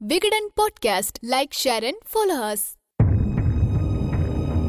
Vikatan podcast. Like share and follow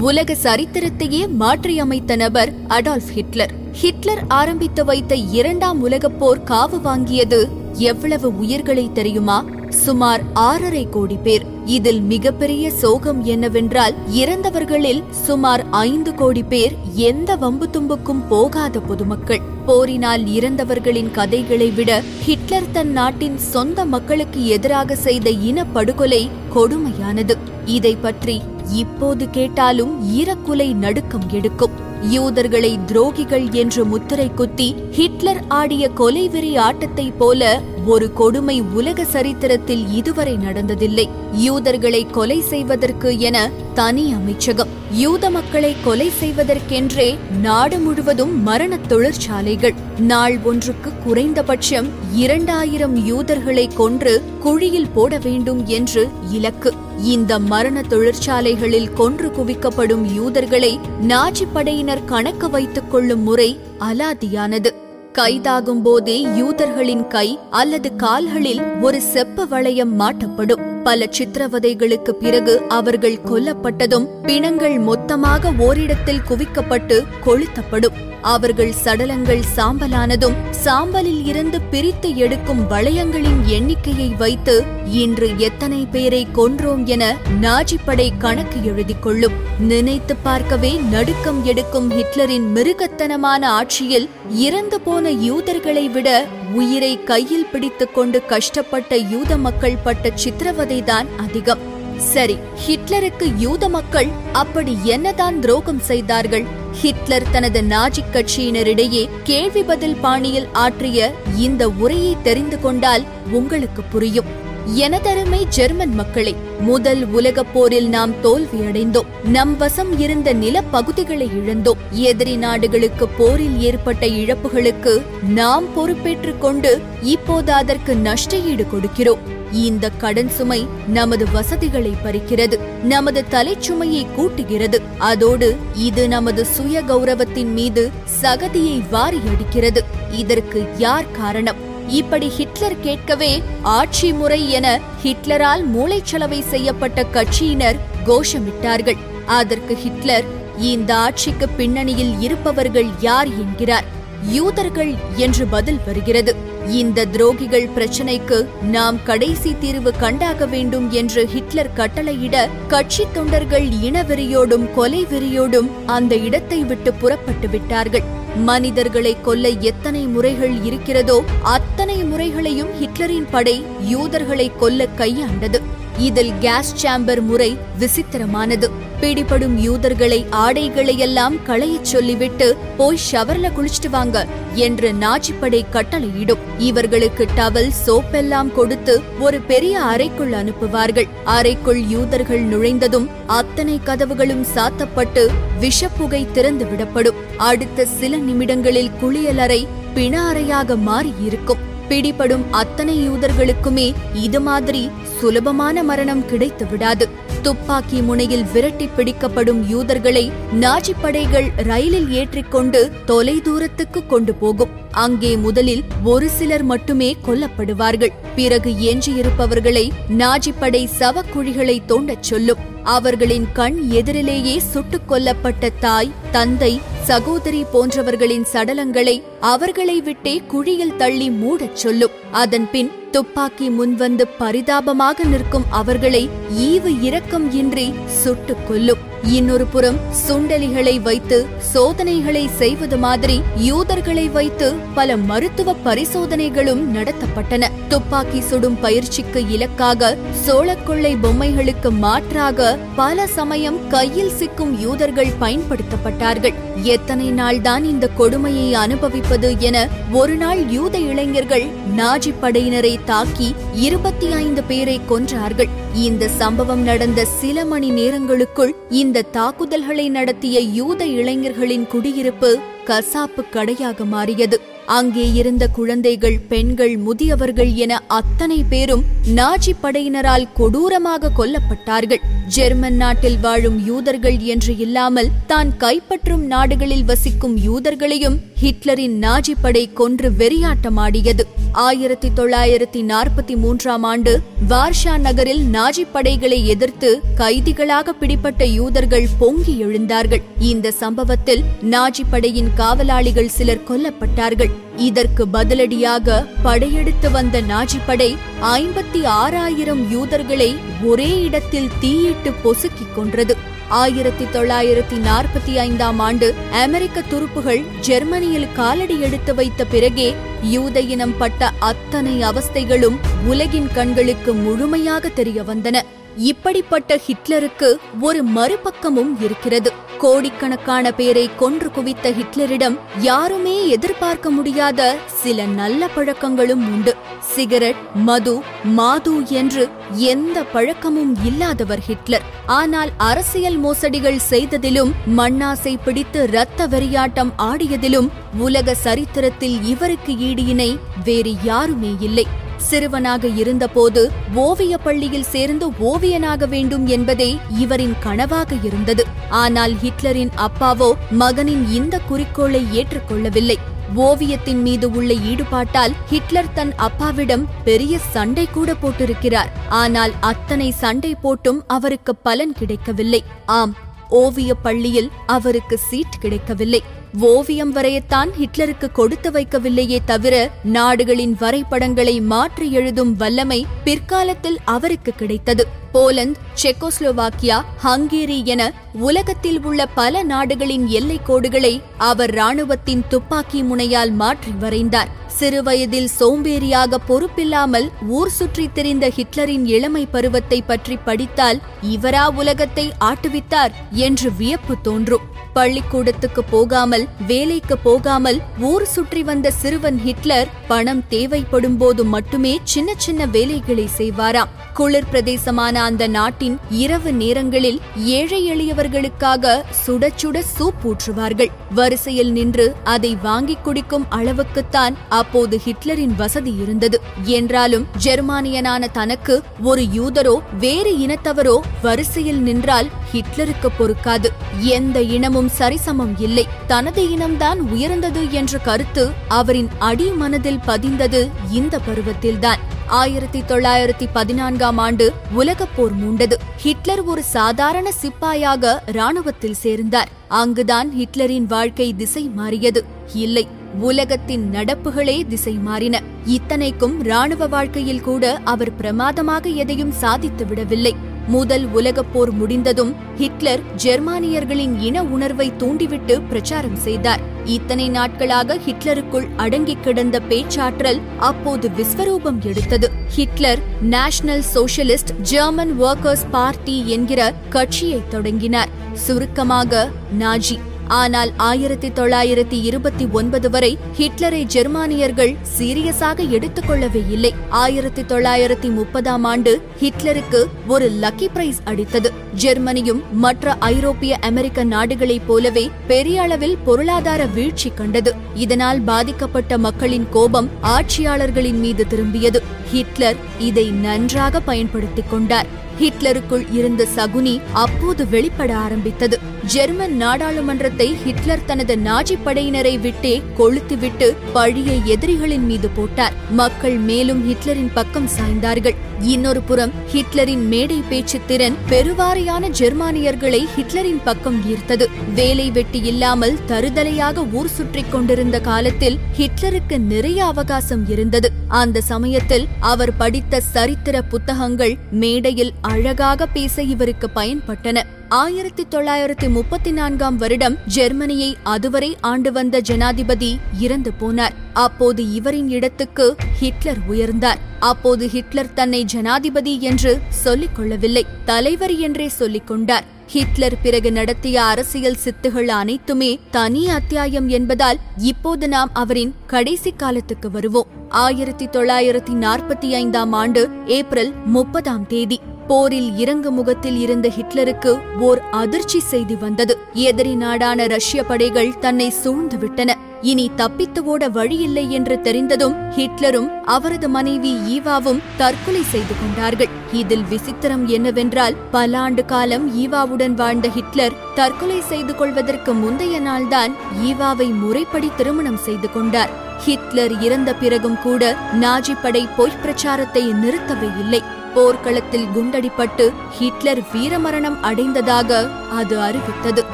உலக சரித்திரத்தையே மாற்றியமைத்த நபர் அடால்ஃப் ஹிட்லர். ஹிட்லர் ஆரம்பித்து வைத்த இரண்டாம் உலகப் போர் காவு வாங்கியது எவ்வளவு உயிர்களை தெரியுமா? சுமார் ஆறரை கோடி பேர். இதில் மிகப்பெரிய சோகம் என்னவென்றால் இறந்தவர்களில் சுமார் ஐந்து கோடி பேர் எந்த வம்பு தும்புக்கும் போகாத பொதுமக்கள். போரினால் இறந்தவர்களின் கதைகளை விட ஹிட்லர் தன் நாட்டின் சொந்த மக்களுக்கு எதிராக செய்த இனப்படுகொலை கொடுமையானது. இதை பற்றி இப்போது கேட்டாலும் ஈரக்குலை நடுக்கம் எடுக்கும். யூதர்களை துரோகிகள் என்று முத்திரை குத்தி ஹிட்லர் ஆடிய கொலைவெறி ஆட்டத்தைப் போல ஒரு கொடுமை உலக சரித்திரத்தில் இதுவரை நடந்ததில்லை. யூதர்களை கொலை செய்வதற்கு என தனி அமைச்சகம். யூத மக்களை கொலை செய்வதற்கென்றே நாடு முழுவதும் மரண தொழிற்சாலைகள். நாள் ஒன்றுக்கு குறைந்தபட்சம் இரண்டாயிரம் யூதர்களை கொன்று குழியில் போட வேண்டும் என்று இலக்கு. இந்த மரண தொழிற்சாலைகளில் கொன்று குவிக்கப்படும் யூதர்களை நாஜி படையினர் கணக்கு வைத்துக் கொள்ளும் முறை அலாதியானது. கைதாகும் போதே யூதர்களின் கை அல்லது கால்களில் ஒரு செப்ப வளையம் மாட்டப்படும். பல சித்திரவதைகளுக்கு பிறகு அவர்கள் கொல்லப்பட்டதும் பிணங்கள் மொத்தமாக ஓரிடத்தில் குவிக்கப்பட்டு கொளுத்தப்படும். அவர்கள் சடலங்கள் சாம்பலானதும் சாம்பலில் இருந்து பிரித்து எடுக்கும் வளையங்களின் எண்ணிக்கையை வைத்து இன்று எத்தனை பேரை கொன்றோம் என நாஜிப்படை கணக்கு எழுதிக் கொள்ளும். நினைத்து பார்க்கவே நடுக்கம் எடுக்கும் ஹிட்லரின் மிருகத்தனமான ஆட்சியில் இறந்து போன யூதர்களை விட உயிரை கையில் பிடித்துக் கொண்டு கஷ்டப்பட்ட யூத மக்கள் பட்ட சித்திரவதை சித்திரவதைதான் அதிகம். சரி ஹிட்லருக்கு யூத மக்கள் அப்படி என்னதான் துரோகம் செய்தார்கள்? ஹிட்லர் தனது நாஜிக் கட்சியினரிடையே கேள்வி பதில் பாணியில் ஆற்றிய இந்த உரையை தெரிந்து கொண்டால் உங்களுக்கு புரியும். எனதருமை ஜெர்மன் மக்களே முதல் உலகப் போரில் நாம் தோல்வியடைந்தோம். நம் வசம் இருந்த நிலப்பகுதிகளை இழந்தோம். எதிரி நாடுகளுக்கு போரில் ஏற்பட்ட இழப்புகளுக்கு நாம் பொறுப்பேற்றுக் கொண்டு இப்போது அதற்கு நஷ்டஈடு கொடுக்கிறோம். இந்த கடன் சுமை நமது வசதிகளை பறிக்கிறது நமது தலைச்சுமையை கூட்டுகிறது. அதோடு இது நமது சுய கௌரவத்தின் மீது சகதியை வாரி அடிக்கிறது. இதற்கு யார் காரணம்? இப்படி ஹிட்லர் கேட்கவே ஆட்சி முறை என ஹிட்லரால் மூளைச்சலவை செய்யப்பட்ட கட்சியினர் கோஷமிட்டார்கள். அதற்கு ஹிட்லர் இந்த ஆட்சிக்கு பின்னணியில் இருப்பவர்கள் யார் என்கிறார்? யூதர்கள் என்று பதில் வருகிறது. இந்த துரோகிகள் பிரச்சனைக்கு நாம் கடைசி தீர்வு கண்டாக வேண்டும் என்று ஹிட்லர் கட்டளையிட கட்சி தொண்டர்கள் இனவெறியோடும் கொலை வெறியோடும் அந்த இடத்தை விட்டு புறப்பட்டு விட்டார்கள். மனிதர்களை கொல்ல எத்தனை முறைகள் இருக்கிறதோ அத்தனை முறைகளையும் ஹிட்லரின் படை யூதர்களை கொல்ல கையாண்டது. இதில் கேஸ் சாம்பர் முறை விசித்திரமானது. பிடிபடும் யூதர்களை ஆடைகளையெல்லாம் களையச் சொல்லிவிட்டு போய் ஷவர்ல குளிச்சிட்டு வாங்க என்று நாச்சிப்படை கட்டளையிடும். இவர்களுக்கு டவல் சோப்பெல்லாம் கொடுத்து ஒரு பெரிய அறைக்குள் அனுப்புவார்கள். அறைக்குள் யூதர்கள் நுழைந்ததும் அத்தனை கதவுகளும் சாத்தப்பட்டு விஷப்புகை திறந்து விடப்படும். அடுத்த சில நிமிடங்களில் குளியலறை பிண அறையாக மாறியிருக்கும். பிடிபடும் அத்தனை யூதர்களுக்குமே இது மாதிரி சுலபமான மரணம் கிடைத்து விடாது. துப்பாக்கி முனையில் விரட்டி பிடிக்கப்படும் யூதர்களை நாஜி படைகள் ரயிலில் ஏற்றிக்கொண்டு தொலை தூரத்துக்கு கொண்டு போகும். அங்கே முதலில் ஒரு சிலர் மட்டுமே கொல்லப்படுவார்கள். பிறகு எஞ்சியிருப்பவர்களை நாஜிப்படை சவக்குழிகளை தோண்டச் சொல்லும். அவர்களின் கண் எதிரிலேயே சுட்டுக் கொல்லப்பட்ட தாய் தந்தை சகோதரி போன்றவர்களின் சடலங்களை அவர்களை விட்டே குழியில் தள்ளி மூடச் சொல்லும். அதன்பின் துப்பாக்கி முன்வந்து பரிதாபமாக நிற்கும் அவர்களை ஈவு இரக்கம் இன்றி சுட்டுக் கொல்லும். இன்னொரு புறம் சுண்டலிகளை வைத்து சோதனைகளை செய்வது மாதிரி யூதர்களை வைத்து பல மருத்துவ பரிசோதனைகளும் நடத்தப்பட்டன. துப்பாக்கி சுடும் பயிற்சிக்கு இலக்காக சோளக்கொள்ளை பொம்மைகளுக்கு மாற்றாக பல சமயம் கையில் சிக்கும் யூதர்கள் பயன்படுத்தப்பட்டார்கள். எத்தனை நாள்தான் இந்த கொடுமையை அனுபவிப்பது என ஒருநாள் யூத இளைஞர்கள் நாஜி படையினரை தாக்கி இருபத்தி ஐந்து பேரை கொன்றார்கள். இந்த சம்பவம் நடந்த சில மணி நேரங்களுக்குள் இந்த தாக்குதல்களை நடத்திய யூத இளைஞர்களின் குடியிருப்பு கசாப்பு கடையாக மாறியது. அங்கே இருந்த குழந்தைகள் பெண்கள் முதியவர்கள் என அத்தனை பேரும் நாஜி படையினரால் கொடூரமாக கொல்லப்பட்டார்கள். ஜெர்மன் நாட்டில் வாழும் யூதர்கள் என்று இல்லாமல் தான் கைப்பற்றும் நாடுகளில் வசிக்கும் யூதர்களையும் ஹிட்லரின் நாஜி படை கொன்று வெறியாட்டமாடியது. ஆயிரத்தி தொள்ளாயிரத்தி நாற்பத்தி மூன்றாம் ஆண்டு வார்ஷா நகரில் நாஜி படைகளை எதிர்த்து கைதிகளாக பிடிப்பட்ட யூதர்கள் பொங்கி எழுந்தார்கள். இந்த சம்பவத்தில் நாஜி படையின் காவலாளிகள் சிலர் கொல்லப்பட்டார்கள். இதற்கு பதிலடியாக படையெடுத்து வந்த நாஜி படை ஐம்பத்தி ஆறாயிரம் யூதர்களை ஒரே இடத்தில் தீயிட்டு பொசுக்கிக் கொன்றது. ஆயிரத்தி தொள்ளாயிரத்தி நாற்பத்தி ஐந்தாம் ஆண்டு அமெரிக்க துருப்புகள் ஜெர்மனியில் காலடி எடுத்து வைத்த பிறகே யூத இனம் பட்ட அத்தனை அவஸ்தைகளும் உலகின் கண்களுக்கு முழுமையாக தெரிய வந்தன இப்படிப்பட்ட ஹிட்லருக்கு ஒரு மறுபக்கமும் இருக்கிறது. கோடிக்கணக்கான பேரை கொன்று குவித்த ஹிட்லரிடம் யாருமே எதிர்பார்க்க முடியாத சில நல்ல பழக்கங்களும் உண்டு. சிகரெட் மது மாது என்று எந்த பழக்கமும் இல்லாதவர் ஹிட்லர். ஆனால் அரசியல் மோசடிகள் செய்ததிலும் மண்ணாசை பிடித்து இரத்த வெறியாட்டம் ஆடியதிலும் உலக சரித்திரத்தில் இவருக்கு ஈடு இணை வேறு யாருமே இல்லை. சிறுவனாக இருந்தபோது ஓவிய பள்ளியில் சேர்ந்து ஓவியனாக வேண்டும் என்பதே இவரின் கனவாக இருந்தது. ஆனால் ஹிட்லரின் அப்பாவோ மகனின் இந்த குறிக்கோளை ஏற்றுக்கொள்ளவில்லை. ஓவியத்தின் மீது உள்ள ஈடுபாட்டால் ஹிட்லர் தன் அப்பாவிடம் பெரிய சண்டை கூட போட்டிருக்கிறார். ஆனால் அத்தனை சண்டை போட்டும் அவருக்கு பலன் கிடைக்கவில்லை. ஆம் ஓவிய பள்ளியில் அவருக்கு சீட் கிடைக்கவில்லை. ஓவியம் வரையத்தான் ஹிட்லருக்கு கொடுத்து வைக்கவில்லையே தவிர நாடுகளின் வரைபடங்களை மாற்றி எழுதும் வல்லமை பிற்காலத்தில் அவருக்கு கிடைத்தது. போலந்து செக்கோஸ்லோவாக்கியா ஹங்கேரி என உலகத்தில் உள்ள பல நாடுகளின் எல்லைக் கோடுகளை அவர் ராணுவத்தின் துப்பாக்கி முனையால் மாற்றி வரைந்தார். சிறுவயதில் சோம்பேறியாக பொறுப்பில்லாமல் ஊர் சுற்றி திரிந்த ஹிட்லரின் இளமை பருவத்தை பற்றி படித்தால் இவரா உலகத்தை ஆட்டுவித்தார் என்று வியப்பு தோன்றும். பள்ளிக்கூடத்துக்கு போகாமல் வேலைக்கு போகாமல் ஊர் சுற்றி வந்த சிறுவன் ஹிட்லர் பணம் தேவைப்படும் போது மட்டுமே சின்ன சின்ன வேலைகளை செய்வாராம். குளிர் பிரதேசமான அந்த நாட்டின் இரவு நேரங்களில் ஏழை எளியவர்களுக்காக சுட சுட சூப் ஊற்றுவார்கள். வரிசையில் நின்று அதை வாங்கிக் குடிக்கும் அளவுக்குத்தான் அப்போது ஹிட்லரின் வசதி இருந்தது. என்றாலும் ஜெர்மானியனான தனக்கு ஒரு யூதரோ வேறு இனத்தவரோ வரிசையில் நின்றால் ஹிட்லருக்கு பொறுக்காது. எந்த இனமும் சரிசமம் இல்லை. தனது இனம்தான் உயர்ந்தது என்ற கருத்து அவரின் அடி மனதில் பதிந்தது இந்த பருவத்தில்தான். ஆயிரத்தி தொள்ளாயிரத்தி பதினான்காம் ஆண்டு உலகப் போர் மூண்டது. ஹிட்லர் ஒரு சாதாரண சிப்பாயாக ராணுவத்தில் சேர்ந்தார். அங்குதான் ஹிட்லரின் வாழ்க்கை திசை மாறியது. இல்லை உலகத்தின் நடப்புகளே திசை மாறின இத்தனைக்கும் ராணுவ வாழ்க்கையில் கூட அவர் பிரமாதமாக எதையும் சாதித்து விடவில்லை. முதல் உலகப் போர் முடிந்ததும் ஹிட்லர் ஜெர்மானியர்களின் இன உணர்வை தூண்டிவிட்டு பிரச்சாரம் செய்தார். இத்தனை நாட்களாக ஹிட்லருக்குள் அடங்கிக் கிடந்த பேச்சாற்றல் அப்போது விஸ்வரூபம் எடுத்தது. Hitler national socialist German workers party என்கிற கட்சியை தொடங்கினார். சுருக்கமாக நாஜி. ஆனால் ஆயிரத்தி தொள்ளாயிரத்தி இருபத்தி ஒன்பது வரை ஹிட்லரை ஜெர்மானியர்கள் சீரியஸாக எடுத்துக்கொள்ளவே இல்லை. ஆயிரத்தி தொள்ளாயிரத்தி முப்பதாம் ஆண்டு ஹிட்லருக்கு ஒரு லக்கி பிரைஸ் அடித்தது. ஜெர்மனியும் மற்ற ஐரோப்பிய அமெரிக்க நாடுகளைப் போலவே பெரிய அளவில் பொருளாதார வீழ்ச்சி கண்டது. இதனால் பாதிக்கப்பட்ட மக்களின் கோபம் ஆட்சியாளர்களின் மீது திரும்பியது. ஹிட்லர் இதை நன்றாக பயன்படுத்திக் கொண்டார். ஹிட்லருக்குள் இருந்த சகுனி அப்போது வெளிப்பட ஆரம்பித்தது. ஜெர்மன் நாடாளுமன்றத்தை ஹிட்லர் தனது நாஜி படையினரை விட்டே கொளுத்துவிட்டு பழியை எதிரிகளின் மீது போட்டார். மக்கள் மேலும் ஹிட்லரின் பக்கம் சாய்ந்தார்கள். இன்னொரு புறம் ஹிட்லரின் மேடை பேச்சு திறன் பெருவாரியான ஜெர்மானியர்களை ஹிட்லரின் பக்கம் ஈர்த்தது. வேலை வெட்டி இல்லாமல் தருதலையாக ஊர் சுற்றிக் கொண்டிருந்த காலத்தில் ஹிட்லருக்கு நிறைய அவகாசம் இருந்தது. அந்த சமயத்தில் அவர் படித்த சரித்திர புத்தகங்கள் மேடையில் அழகாக பேச இவருக்கு பயன்பட்டன. ஆயிரத்தி தொள்ளாயிரத்தி முப்பத்தி நான்காம் வருடம் ஜெர்மனியை அதுவரை ஆண்டு வந்த ஜனாதிபதி இறந்து போனார். அப்போது இவரின் இடத்துக்கு ஹிட்லர் உயர்ந்தார். அப்போது ஹிட்லர் தன்னை ஜனாதிபதி என்று சொல்லிக் கொள்ளவில்லை தலைவர் என்றே சொல்லிக் கொண்டார். ஹிட்லர் பிறகு நடத்திய அரசியல் சித்துகள் அனைத்துமே தனி அத்தியாயம் என்பதால் இப்போது நாம் அவரின் கடைசி காலத்துக்கு வருவோம். ஆயிரத்தி தொள்ளாயிரத்தி நாற்பத்தி ஐந்தாம் ஆண்டு ஏப்ரல் முப்பதாம் தேதி. போரில் இறங்கு முகத்தில் இருந்த ஹிட்லருக்கு ஓர் அதிர்ச்சி செய்தி வந்தது. எதிரி நாடான ரஷ்ய படைகள் தன்னை சூழ்ந்து விட்டன இனி தப்பித்து ஓட வழியில்லை என்று தெரிந்ததும் ஹிட்லரும் அவரது மனைவி ஈவாவும் தற்கொலை செய்து கொண்டார்கள். இதில் விசித்திரம் என்னவென்றால் பல ஆண்டு காலம் ஈவாவுடன் வாழ்ந்த ஹிட்லர் தற்கொலை செய்து கொள்வதற்கு முந்தைய நாள்தான் ஈவாவை முறைப்படி திருமணம் செய்து கொண்டார். ஹிட்லர் இறந்த பிறகும் கூட நாஜி படை பொய்ப் பிரச்சாரத்தை நிறுத்தவே இல்லை. போர்க்களத்தில் குண்டடிப்பட்டு ஹிட்லர் வீரமரணம் அடைந்ததாக அது அறிவித்தது.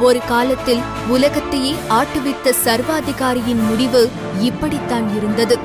ஒரு காலத்தில் உலகத்தையே ஆட்டுவித்த சர்வாதிகாரியின் முடிவு இப்படித்தான் இருந்தது.